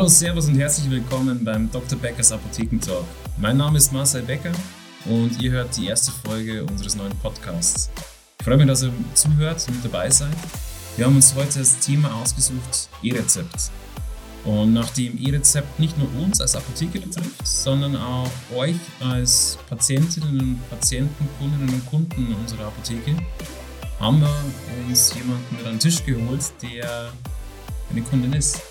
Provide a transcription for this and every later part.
Hallo, Servus und herzlich willkommen beim Dr. Beckers Apothekentalk. Mein Name ist Marcel Becker und ihr hört die erste Folge unseres neuen Podcasts. Ich freue mich, dass ihr zuhört und mit dabei seid. Wir haben uns heute das Thema ausgesucht, E-Rezept. Und nachdem E-Rezept nicht nur uns als Apotheke betrifft, sondern auch euch als Patientinnen und Patienten, Kundinnen und Kunden unserer Apotheke, haben wir uns jemanden mit an den Tisch geholt, der eine Kundin ist.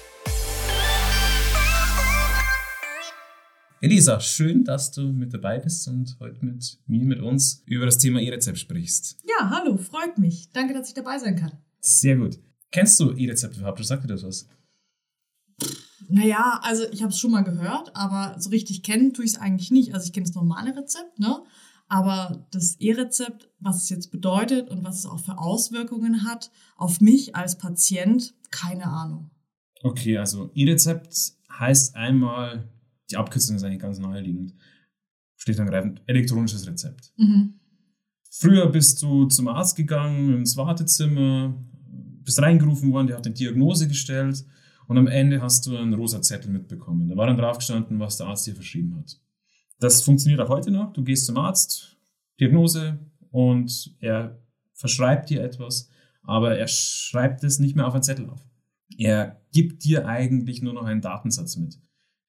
Elisa, schön, dass du mit dabei bist und heute mit mir, mit uns über das Thema E-Rezept sprichst. Ja, hallo, freut mich. Danke, dass ich dabei sein kann. Sehr gut. Kennst du E-Rezept überhaupt? Sagt dir das was? Naja, also ich habe es schon mal gehört, aber so richtig kennen tue ich es eigentlich nicht. Also ich kenne das normale Rezept, ne? Aber das E-Rezept, was es jetzt bedeutet und was es auch für Auswirkungen hat auf mich als Patient, keine Ahnung. Okay, also E-Rezept heißt einmal, die Abkürzung ist eigentlich ganz naheliegend, steht angreifend, elektronisches Rezept. Mhm. Früher bist du zum Arzt gegangen, ins Wartezimmer, bist reingerufen worden, der hat eine Diagnose gestellt und am Ende hast du einen rosa Zettel mitbekommen. Da war dann drauf gestanden, was der Arzt dir verschrieben hat. Das funktioniert auch heute noch. Du gehst zum Arzt, Diagnose und er verschreibt dir etwas, aber er schreibt es nicht mehr auf einen Zettel auf. Er gibt dir eigentlich nur noch einen Datensatz mit.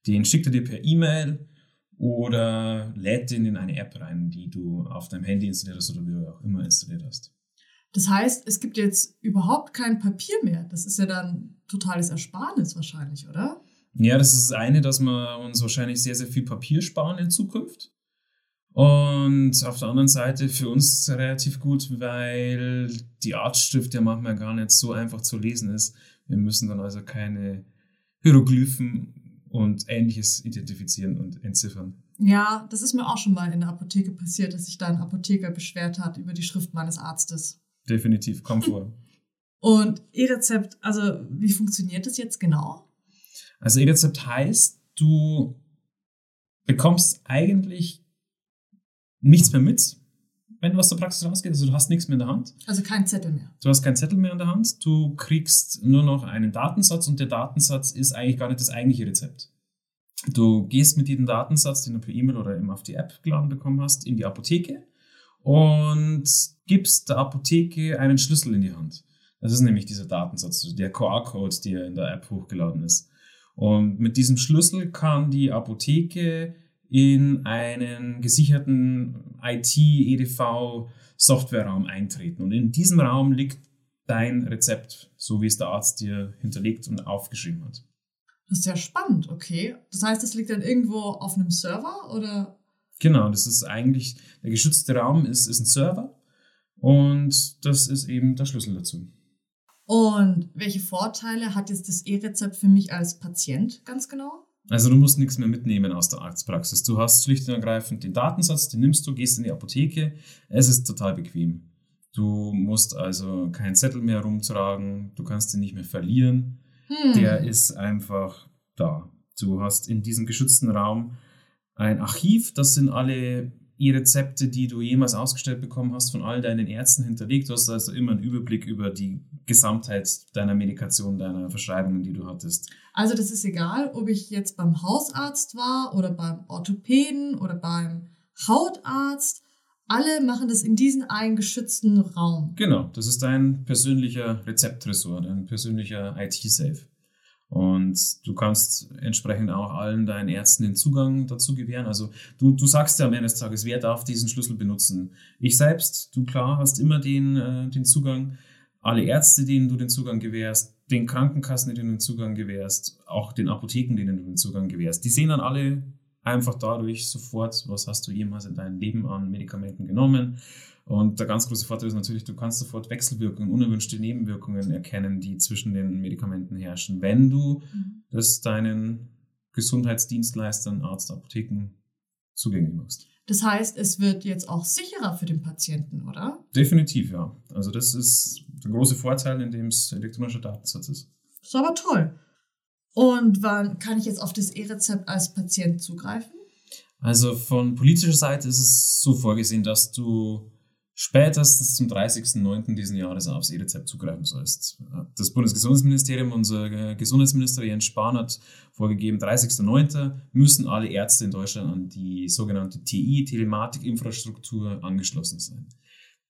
Den schickt er dir per E-Mail oder lädt den in eine App rein, die du auf deinem Handy installiert hast oder wie auch immer installiert hast. Das heißt, es gibt jetzt überhaupt kein Papier mehr. Das ist ja dann totales Ersparnis wahrscheinlich, oder? Ja, das ist das eine, dass wir uns wahrscheinlich sehr, sehr viel Papier sparen in Zukunft. Und auf der anderen Seite für uns relativ gut, weil die Artschrift ja manchmal gar nicht so einfach zu lesen ist. Wir müssen dann also keine Hieroglyphen und ähnliches identifizieren und entziffern. Ja, das ist mir auch schon mal in der Apotheke passiert, dass sich da ein Apotheker beschwert hat über die Schrift meines Arztes. Definitiv, komm vor. und E-Rezept, also wie funktioniert das jetzt genau? Also E-Rezept heißt, du bekommst eigentlich nichts mehr mit, wenn du aus der Praxis rausgehst. Also du hast nichts mehr in der Hand. Also kein Zettel mehr. Du hast keinen Zettel mehr in der Hand. Du kriegst nur noch einen Datensatz und der Datensatz ist eigentlich gar nicht das eigentliche Rezept. Du gehst mit diesem Datensatz, den du per E-Mail oder eben auf die App geladen bekommen hast, in die Apotheke und gibst der Apotheke einen Schlüssel in die Hand. Das ist nämlich dieser Datensatz, der QR-Code, der in der App hochgeladen ist. Und mit diesem Schlüssel kann die Apotheke in einen gesicherten IT-EDV-Softwareraum eintreten. Und in diesem Raum liegt dein Rezept, so wie es der Arzt dir hinterlegt und aufgeschrieben hat. Das ist ja spannend, okay. Das heißt, es liegt dann irgendwo auf einem Server oder? Genau, das ist eigentlich, der geschützte Raum ist, ist ein Server und das ist eben der Schlüssel dazu. Und welche Vorteile hat jetzt das E-Rezept für mich als Patient ganz genau? Also du musst nichts mehr mitnehmen aus der Arztpraxis. Du hast schlicht und ergreifend den Datensatz, den nimmst du, gehst in die Apotheke. Es ist total bequem. Du musst also keinen Zettel mehr rumtragen, du kannst ihn nicht mehr verlieren. Hm. Der ist einfach da. Du hast in diesem geschützten Raum ein Archiv, das sind alle E-Rezepte, die du jemals ausgestellt bekommen hast, von all deinen Ärzten hinterlegt. Du hast also immer einen Überblick über die Gesamtheit deiner Medikation, deiner Verschreibungen, die du hattest. Also das ist egal, ob ich jetzt beim Hausarzt war oder beim Orthopäden oder beim Hautarzt. Alle machen das in diesem einen geschützten Raum. Genau, das ist dein persönlicher Rezepttresor, dein persönlicher IT-Safe. Und du kannst entsprechend auch allen deinen Ärzten den Zugang dazu gewähren. Also du, du sagst ja am Ende des Tages, wer darf diesen Schlüssel benutzen. Ich selbst, du klar, hast immer den, äh, den Zugang. Alle Ärzte, denen du den Zugang gewährst, den Krankenkassen, denen du den Zugang gewährst, auch den Apotheken, denen du den Zugang gewährst. Die sehen dann alle einfach dadurch sofort, was hast du jemals in deinem Leben an Medikamenten genommen und der ganz große Vorteil ist natürlich, du kannst sofort Wechselwirkungen, unerwünschte Nebenwirkungen erkennen, die zwischen den Medikamenten herrschen, wenn du mhm. das deinen Gesundheitsdienstleistern, Arzt, Apotheken zugänglich machst. Das heißt, es wird jetzt auch sicherer für den Patienten, oder? Definitiv, ja. Also das ist der große Vorteil, in dem es elektronischer Datensatz ist. Das ist aber toll. Und wann kann ich jetzt auf das E-Rezept als Patient zugreifen? Also von politischer Seite ist es so vorgesehen, dass du spätestens zum 30.09. diesen Jahres aufs E-Rezept zugreifen sollst. Das Bundesgesundheitsministerium, unser Gesundheitsminister Jens Spahn hat vorgegeben, 30.09. müssen alle Ärzte in Deutschland an die sogenannte TI, Telematik-Infrastruktur, angeschlossen sein.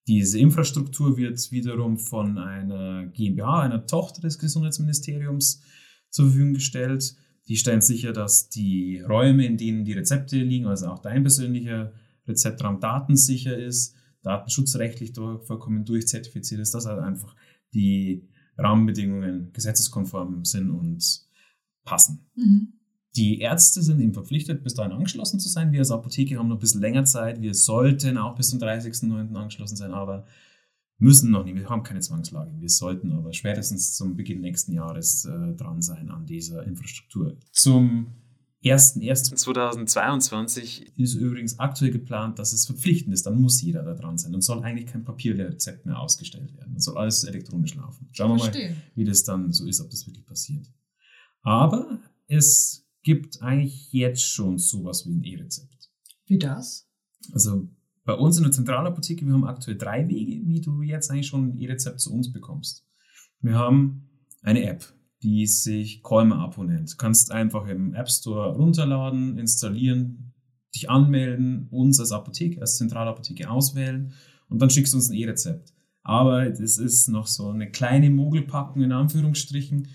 Diese Infrastruktur wird wiederum von einer GmbH, einer Tochter des Gesundheitsministeriums, zur Verfügung gestellt. Die stellen sicher, dass die Räume, in denen die Rezepte liegen, also auch dein persönlicher Rezeptraum datensicher ist datenschutzrechtlich vollkommen durchzertifiziert ist, dass halt einfach die Rahmenbedingungen gesetzeskonform sind und passen. Mhm. Die Ärzte sind eben verpflichtet, bis dahin angeschlossen zu sein. Wir als Apotheke haben noch ein bisschen länger Zeit. Wir sollten auch bis zum 30.09. angeschlossen sein, aber müssen noch nicht. Wir haben keine Zwangslage. Wir sollten aber spätestens zum Beginn nächsten Jahres äh, dran sein an dieser Infrastruktur. Zum 1.1.2022 ist übrigens aktuell geplant, dass es verpflichtend ist. Dann muss jeder da dran sein. Dann soll eigentlich kein Papierrezept mehr ausgestellt werden. Dann soll alles elektronisch laufen. Schauen wir mal, wie das dann so ist, ob das wirklich passiert. Aber es gibt eigentlich jetzt schon sowas wie ein E-Rezept. Wie das? Also bei uns in der Zentralapotheke, wir haben aktuell drei Wege, wie du jetzt eigentlich schon ein E-Rezept zu uns bekommst. Wir haben eine App, die sich Kolme nennt. Du kannst einfach im App Store runterladen, installieren, dich anmelden, uns als Apotheke, als Zentralapotheke auswählen und dann schickst du uns ein E-Rezept. Aber das ist noch so eine kleine Mogelpackung in Anführungsstrichen.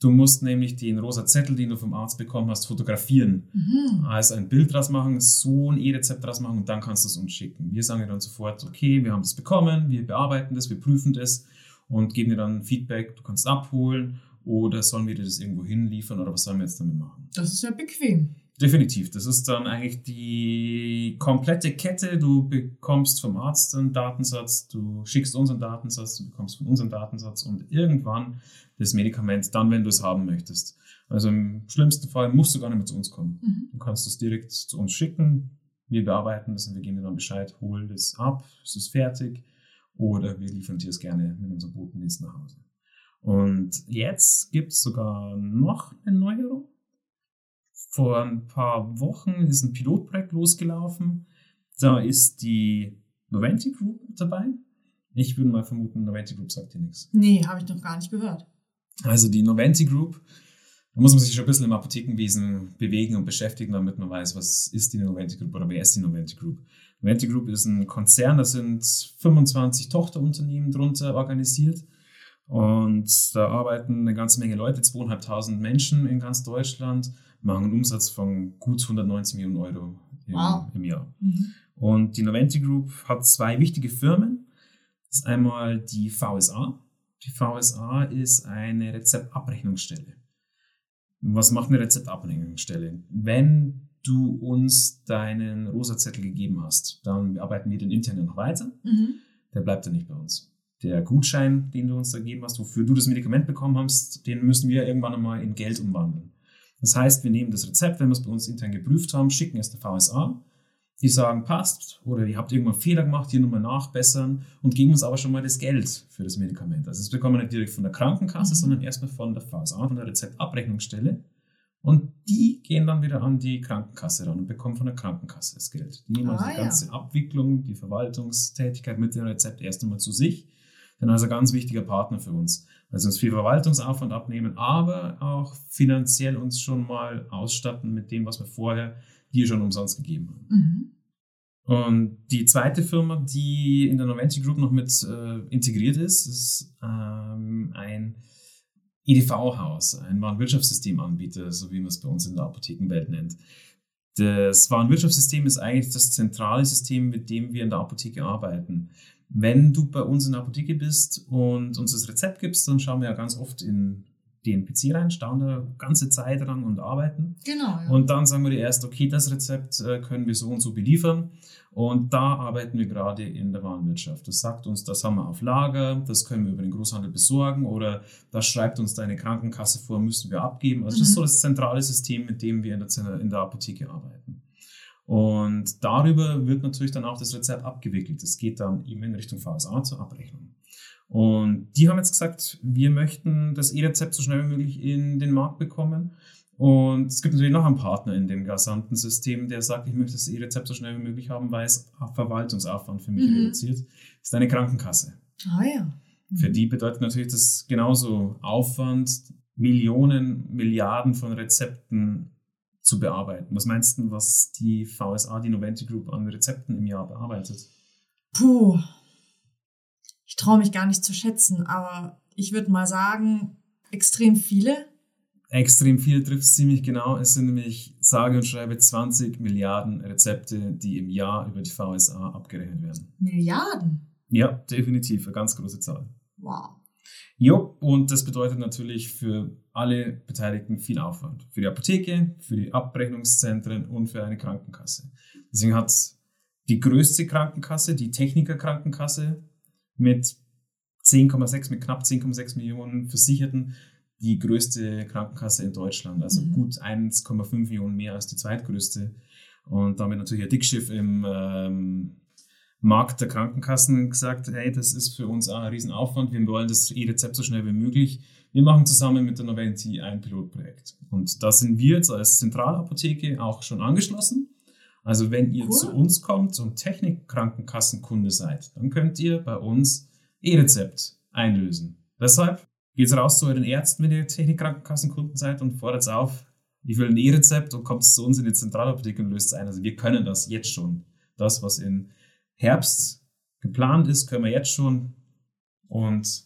Du musst nämlich den rosa Zettel, den du vom Arzt bekommen hast, fotografieren. Mhm. Also ein Bild draus machen, so ein E-Rezept draus machen und dann kannst du es uns schicken. Wir sagen dir dann sofort, okay, wir haben das bekommen, wir bearbeiten das, wir prüfen das und geben dir dann Feedback, du kannst abholen oder sollen wir dir das irgendwo hinliefern oder was sollen wir jetzt damit machen? Das ist ja bequem. Definitiv. Das ist dann eigentlich die komplette Kette. Du bekommst vom Arzt einen Datensatz, du schickst uns einen Datensatz, du bekommst von uns einen Datensatz und irgendwann das Medikament dann, wenn du es haben möchtest. Also im schlimmsten Fall musst du gar nicht mehr zu uns kommen. Mhm. Du kannst es direkt zu uns schicken. Wir bearbeiten das und wir geben dir dann Bescheid, hol das ab, es ist fertig. Oder wir liefern dir es gerne mit unserem Botendienst nach Hause. Und jetzt gibt es sogar noch eine Neuerung. Vor ein paar Wochen ist ein Pilotprojekt losgelaufen. Da ist die Noventi Group dabei. Ich würde mal vermuten, Noventi Group sagt dir nichts. Nee, habe ich noch gar nicht gehört. Also die Noventi Group, da muss man sich schon ein bisschen im Apothekenwesen bewegen und beschäftigen, damit man weiß, was ist die Noventi Group oder wer ist die Noventi Group. Noventi Group ist ein Konzern, da sind 25 Tochterunternehmen drunter organisiert. Und da arbeiten eine ganze Menge Leute, zweieinhalbtausend Menschen in ganz Deutschland, machen einen Umsatz von gut 190 Millionen Euro im, wow. im Jahr. Mhm. Und die Noventi Group hat zwei wichtige Firmen. Das ist einmal die VSA. Die VSA ist eine Rezeptabrechnungsstelle. Was macht eine Rezeptabrechnungsstelle? Wenn du uns deinen rosa Zettel gegeben hast, dann arbeiten wir den intern noch weiter. Mhm. Der bleibt dann nicht bei uns der Gutschein, den du uns da gegeben hast, wofür du das Medikament bekommen hast, den müssen wir irgendwann einmal in Geld umwandeln. Das heißt, wir nehmen das Rezept, wenn wir es bei uns intern geprüft haben, schicken es der VSA. Die sagen, passt, oder ihr habt irgendwann Fehler gemacht, hier nochmal nachbessern und geben uns aber schon mal das Geld für das Medikament. Also das bekommen wir nicht direkt von der Krankenkasse, mhm. sondern erstmal von der VSA, von der Rezeptabrechnungsstelle. Und die gehen dann wieder an die Krankenkasse ran und bekommen von der Krankenkasse das Geld. Die nehmen also ah, die ganze ja. Abwicklung, die Verwaltungstätigkeit mit dem Rezept erst einmal zu sich denn also ein ganz wichtiger Partner für uns, weil sie uns viel Verwaltungsaufwand abnehmen, aber auch finanziell uns schon mal ausstatten mit dem, was wir vorher dir schon umsonst gegeben haben. Mhm. Und die zweite Firma, die in der Noventi Group noch mit äh, integriert ist, ist ähm, ein EDV-Haus, ein Warenwirtschaftssystemanbieter, so wie man es bei uns in der Apothekenwelt nennt. Das Warenwirtschaftssystem ist eigentlich das zentrale System, mit dem wir in der Apotheke arbeiten. Wenn du bei uns in der Apotheke bist und uns das Rezept gibst, dann schauen wir ja ganz oft in den PC rein, staunen da ganze Zeit dran und arbeiten. Genau. Ja. Und dann sagen wir dir erst, okay, das Rezept äh, können wir so und so beliefern. Und da arbeiten wir gerade in der Warenwirtschaft. Das sagt uns, das haben wir auf Lager, das können wir über den Großhandel besorgen oder das schreibt uns deine Krankenkasse vor, müssen wir abgeben. Also mhm. das ist so das zentrale System, mit dem wir in der, in der Apotheke arbeiten. Und darüber wird natürlich dann auch das Rezept abgewickelt. Das geht dann eben in Richtung VSA zur Abrechnung. Und die haben jetzt gesagt, wir möchten das E-Rezept so schnell wie möglich in den Markt bekommen. Und es gibt natürlich noch einen Partner in dem gesamten System, der sagt, ich möchte das E-Rezept so schnell wie möglich haben, weil es Verwaltungsaufwand für mich mhm. reduziert. Das ist eine Krankenkasse. Ah ja. Mhm. Für die bedeutet natürlich das genauso Aufwand, Millionen, Milliarden von Rezepten zu bearbeiten. Was meinst du, was die VSA, die Noventi Group, an Rezepten im Jahr bearbeitet? Puh. Ich traue mich gar nicht zu schätzen, aber ich würde mal sagen, extrem viele extrem viel trifft es ziemlich genau. Es sind nämlich sage und schreibe 20 Milliarden Rezepte, die im Jahr über die VSA abgerechnet werden. Milliarden? Ja, definitiv. Eine ganz große Zahl. Wow. Jo, und das bedeutet natürlich für alle Beteiligten viel Aufwand. Für die Apotheke, für die Abrechnungszentren und für eine Krankenkasse. Deswegen hat die größte Krankenkasse, die Technikerkrankenkasse, mit 10,6, mit knapp 10,6 Millionen Versicherten die größte Krankenkasse in Deutschland, also mhm. gut 1,5 Millionen mehr als die zweitgrößte. Und damit natürlich ein Dickschiff im ähm, Markt der Krankenkassen gesagt, hey, das ist für uns auch ein Riesenaufwand, wir wollen das E-Rezept so schnell wie möglich. Wir machen zusammen mit der Noventi ein Pilotprojekt. Und da sind wir jetzt als Zentralapotheke auch schon angeschlossen. Also wenn ihr cool. zu uns kommt und Technikkrankenkassenkunde seid, dann könnt ihr bei uns E-Rezept einlösen. Deshalb geht raus zu euren Ärzten, wenn ihr Technikkrankenkassenkunden seid und fordert auf, ich will ein E-Rezept und kommt zu uns in die Zentralapotheke und löst es ein. Also wir können das jetzt schon. Das, was in Herbst geplant ist, können wir jetzt schon. Und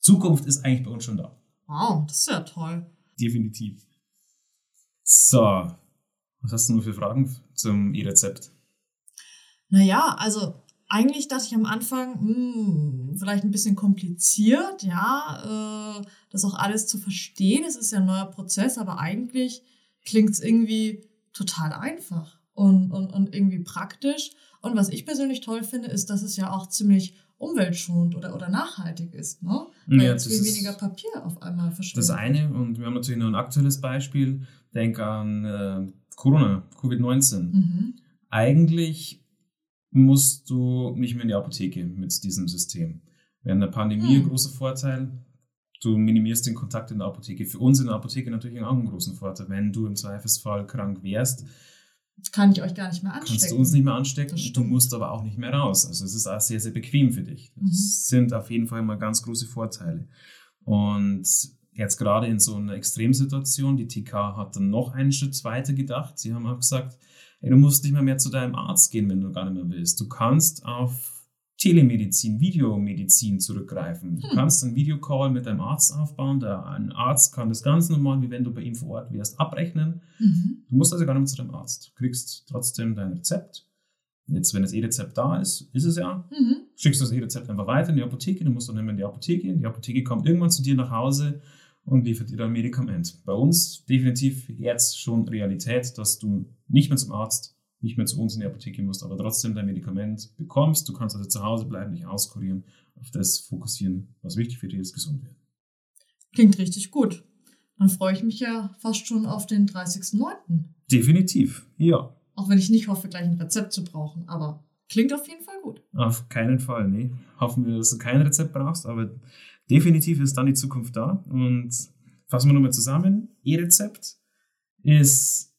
Zukunft ist eigentlich bei uns schon da. Wow, das ist ja toll. Definitiv. So, was hast du nur für Fragen zum E-Rezept? Naja, also eigentlich dachte ich am Anfang, hm, vielleicht ein bisschen kompliziert, ja, äh, das auch alles zu verstehen. Es ist ja ein neuer Prozess, aber eigentlich klingt es irgendwie total einfach und, und, und irgendwie praktisch. Und was ich persönlich toll finde, ist, dass es ja auch ziemlich umweltschonend oder, oder nachhaltig ist, ne? Weil ja, jetzt viel weniger Papier auf einmal verschwindet. Das eine, und wir haben natürlich noch ein aktuelles Beispiel, denk an äh, Corona, Covid-19. Mhm. Eigentlich musst du nicht mehr in die Apotheke mit diesem System. Während der Pandemie hm. ein großer Vorteil. Du minimierst den Kontakt in der Apotheke. Für uns in der Apotheke natürlich auch einen großen Vorteil. Wenn du im Zweifelsfall krank wärst, kann ich euch gar nicht mehr anstecken. Kannst du uns nicht mehr anstecken. Du musst aber auch nicht mehr raus. Also es ist auch sehr, sehr bequem für dich. Das mhm. sind auf jeden Fall mal ganz große Vorteile. Und jetzt gerade in so einer Extremsituation, die TK hat dann noch einen Schritt weiter gedacht. Sie haben auch gesagt, Ey, du musst nicht mehr, mehr zu deinem Arzt gehen, wenn du gar nicht mehr willst. Du kannst auf Telemedizin, Videomedizin zurückgreifen. Du hm. kannst einen Videocall mit deinem Arzt aufbauen. Der, ein Arzt kann das ganz normal, wie wenn du bei ihm vor Ort wärst, abrechnen. Mhm. Du musst also gar nicht mehr zu deinem Arzt. Du kriegst trotzdem dein Rezept. Jetzt, wenn das E-Rezept da ist, ist es ja. Mhm. Schickst du das E-Rezept einfach weiter in die Apotheke. Du musst dann immer in die Apotheke. Die Apotheke kommt irgendwann zu dir nach Hause und liefert dir ein Medikament. Bei uns definitiv jetzt schon Realität, dass du nicht mehr zum Arzt, nicht mehr zu uns in die Apotheke musst, aber trotzdem dein Medikament bekommst. Du kannst also zu Hause bleiben, dich auskurieren, auf das fokussieren, was wichtig für dich ist, gesund werden. Klingt richtig gut. Dann freue ich mich ja fast schon auf den 30.09. Definitiv, ja. Auch wenn ich nicht hoffe, gleich ein Rezept zu brauchen, aber klingt auf jeden Fall gut. Auf keinen Fall, nee. Hoffen wir, dass du kein Rezept brauchst, aber definitiv ist dann die Zukunft da. Und fassen wir nochmal zusammen. E-Rezept ist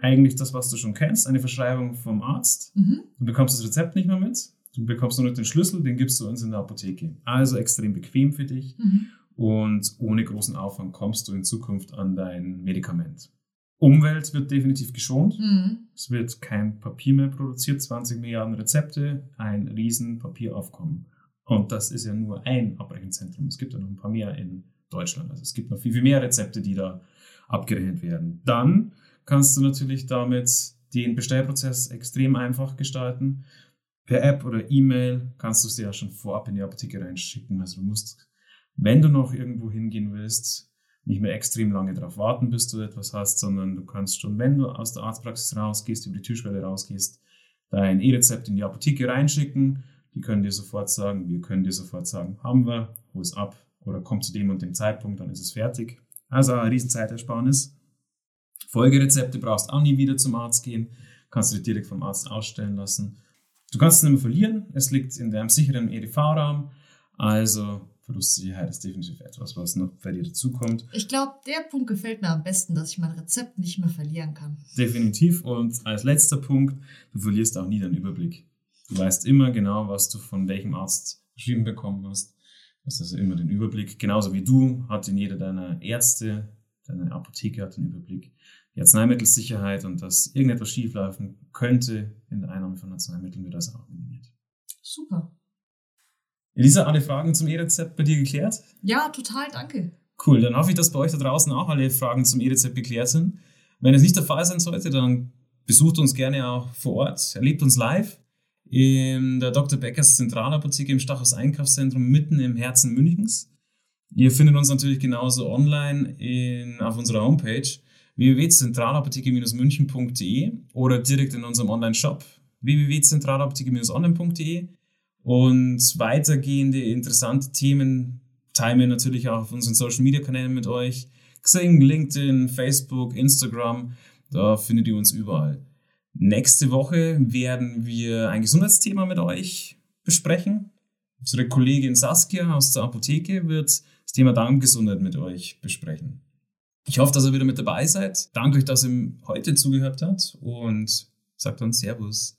eigentlich das, was du schon kennst, eine Verschreibung vom Arzt. Mhm. Du bekommst das Rezept nicht mehr mit. Du bekommst nur noch den Schlüssel, den gibst du uns in der Apotheke. Also extrem bequem für dich mhm. und ohne großen Aufwand kommst du in Zukunft an dein Medikament. Umwelt wird definitiv geschont. Mhm. Es wird kein Papier mehr produziert, 20 Milliarden Rezepte, ein riesen Papieraufkommen. Und das ist ja nur ein Abrechenzentrum. Es gibt ja noch ein paar mehr in Deutschland. Also es gibt noch viel, viel mehr Rezepte, die da abgerechnet werden. Dann kannst du natürlich damit den Bestellprozess extrem einfach gestalten. Per App oder E-Mail kannst du sie ja schon vorab in die Apotheke reinschicken. Also du musst, wenn du noch irgendwo hingehen willst, nicht mehr extrem lange darauf warten, bis du etwas hast, sondern du kannst schon, wenn du aus der Arztpraxis rausgehst, über die Türschwelle rausgehst, dein E-Rezept in die Apotheke reinschicken die können dir sofort sagen, wir können dir sofort sagen, haben wir, hol es ab oder kommt zu dem und dem Zeitpunkt, dann ist es fertig. Also eine riesen Zeitersparnis. Folgerezepte brauchst auch nie wieder zum Arzt gehen, kannst du dir direkt vom Arzt ausstellen lassen. Du kannst es nicht mehr verlieren, es liegt in deinem sicheren EDV-Raum, also Verlustsicherheit ist definitiv etwas, was noch bei dir dazukommt. Ich glaube, der Punkt gefällt mir am besten, dass ich mein Rezept nicht mehr verlieren kann. Definitiv. Und als letzter Punkt, du verlierst auch nie deinen Überblick. Du weißt immer genau, was du von welchem Arzt verschrieben bekommen hast. Du hast also immer den Überblick. Genauso wie du hat in jeder deiner Ärzte, deine Apotheke hat den Überblick. Die Arzneimittelsicherheit und dass irgendetwas schieflaufen könnte in der Einnahme von Arzneimitteln wird also auch minimiert. Super. Elisa, alle Fragen zum E-Rezept bei dir geklärt? Ja, total, danke. Cool, dann hoffe ich, dass bei euch da draußen auch alle Fragen zum E-Rezept geklärt sind. Wenn es nicht der Fall sein sollte, dann besucht uns gerne auch vor Ort, erlebt uns live in der Dr. Beckers Zentralapotheke im Stachus Einkaufszentrum mitten im Herzen Münchens. Ihr findet uns natürlich genauso online in, auf unserer Homepage www.zentralapotheke-münchen.de oder direkt in unserem Online-Shop www.zentralapotheke-online.de und weitergehende interessante Themen teilen wir natürlich auch auf unseren Social Media Kanälen mit euch. Xing, LinkedIn, Facebook, Instagram, da findet ihr uns überall. Nächste Woche werden wir ein Gesundheitsthema mit euch besprechen. Unsere Kollegin Saskia aus der Apotheke wird das Thema Darmgesundheit mit euch besprechen. Ich hoffe, dass ihr wieder mit dabei seid. Danke euch, dass ihr heute zugehört habt und sagt dann Servus.